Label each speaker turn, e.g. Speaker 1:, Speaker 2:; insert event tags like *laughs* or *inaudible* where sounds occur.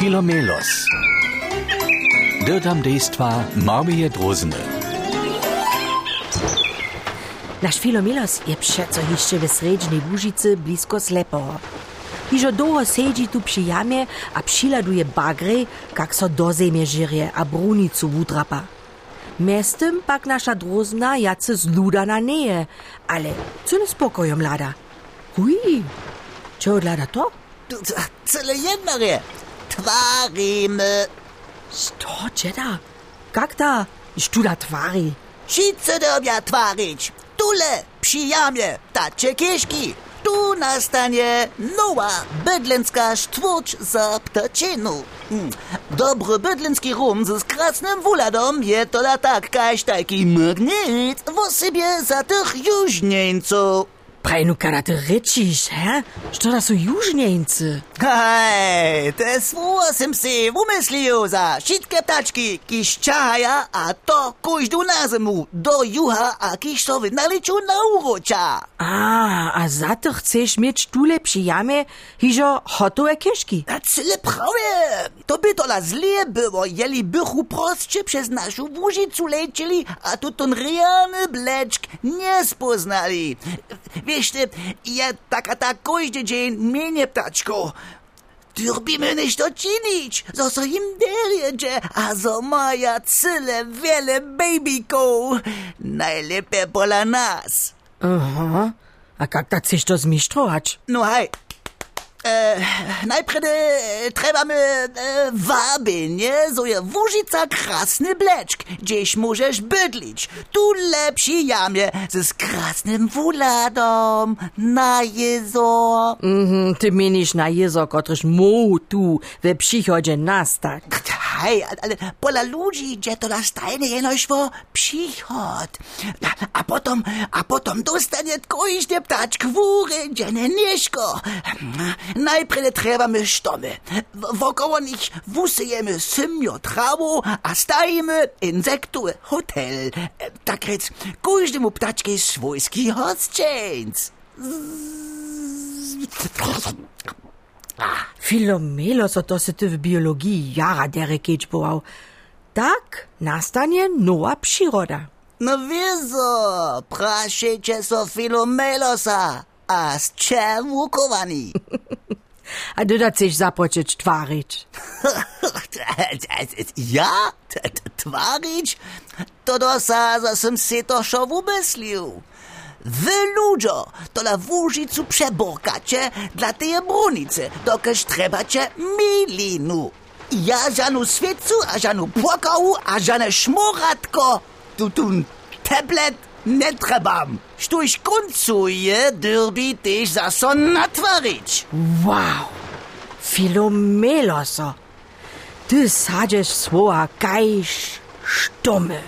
Speaker 1: Filomelos. Dirtam dejstva Marmije Drozne.
Speaker 2: Naš Filomelos je pšecojišče v srednji Bužici blisko Slepovo. Ižo dolgo seđi tu pri jame, a pšiladuje bagre, kak so do zemlje žirje, a brunicu vutrapa. Mestem pak naša drozna jace zluda na neje, ale co ne spokojo mlada? Uj, če odlada to?
Speaker 3: Cele jednar je. Twarimy.
Speaker 2: Sto, džeda, kak ta, študa tvari?
Speaker 3: Wszyscy dobia twarić. Tule, przy jamie, tacie kieszki. Tu nastanie nowa bydlęcka sztwórcz za ptacinu. Mm. Dobry bydlęcki rum z krasnym wuladom je to tak kaś taki magnet w sobie za tych jużnieńców.
Speaker 2: Prajnu kada ty rečiš, he? Što da su južnjenci?
Speaker 3: Hej, te svuo sam si umyslio za šitke ptački, kiš čahaja, a to koždu na zimu, do juha, a kiš so vynaliču na uroča.
Speaker 2: A, a za to chceš mieć tule przy jamie hižo hotové kieszki.
Speaker 3: A cyle prawie, to by to la zlie było, jeli bychu prostsze przez naszą wóżicu lecieli, a tu ten rejany bleczk nie spoznali. Wiesz ty, ja taka ta koźdy dzień mienie ptaczko. Turbimy nicht to czynić, zo so im derjedzie, a zo maja cyle wiele babyko. Najlepiej pola nas.
Speaker 2: Aha, a kak da chceš to zmištrować?
Speaker 3: No hej. Najpierw e, trebamy e, wabienie, so je Wóżyca krasny bleczk, gdzieś możesz bydlić. Tu lepsi jamie, z krasnym wuladą, na jezo.
Speaker 2: Mhm, ty meniš na jezo, kotryż mu tu we przychodzie nastać.
Speaker 3: Hej, ale pola ludzi idzie to na stajnie jenoś wo przychod. A, potom, a potom dostanie koździe ptaczk wóry, dziene nieszko. Najpierw trebamy sztomy. Wokoło nich wusejemy symio trawo, a stajemy insektu hotel. Tak rec, koźdemu ptaczkie swojski hoscień.
Speaker 2: Filomelo so to se v biologiji jara derekeč boval. Tak nastanje nova priroda.
Speaker 3: Navezo, prašaj, če so filomelosa, a s čem vukovani? *laughs*
Speaker 2: a dodaciš započeč tvarič. *laughs*
Speaker 3: ja, tvarič, to dosa, da sem se to še ubeslil. Wy ludzo, to na wóżycu przeborkacie dla tej brunicy, dokaż trebacie milinu. Ja żanu świecu, a żanu płakału, a żane szmoratko. Tu tu tablet nie trebam. Sztuś końcuje, derbi też za son natwarić.
Speaker 2: Wow, Filomelo, so. Ty sadziesz słowa kajś sztumy.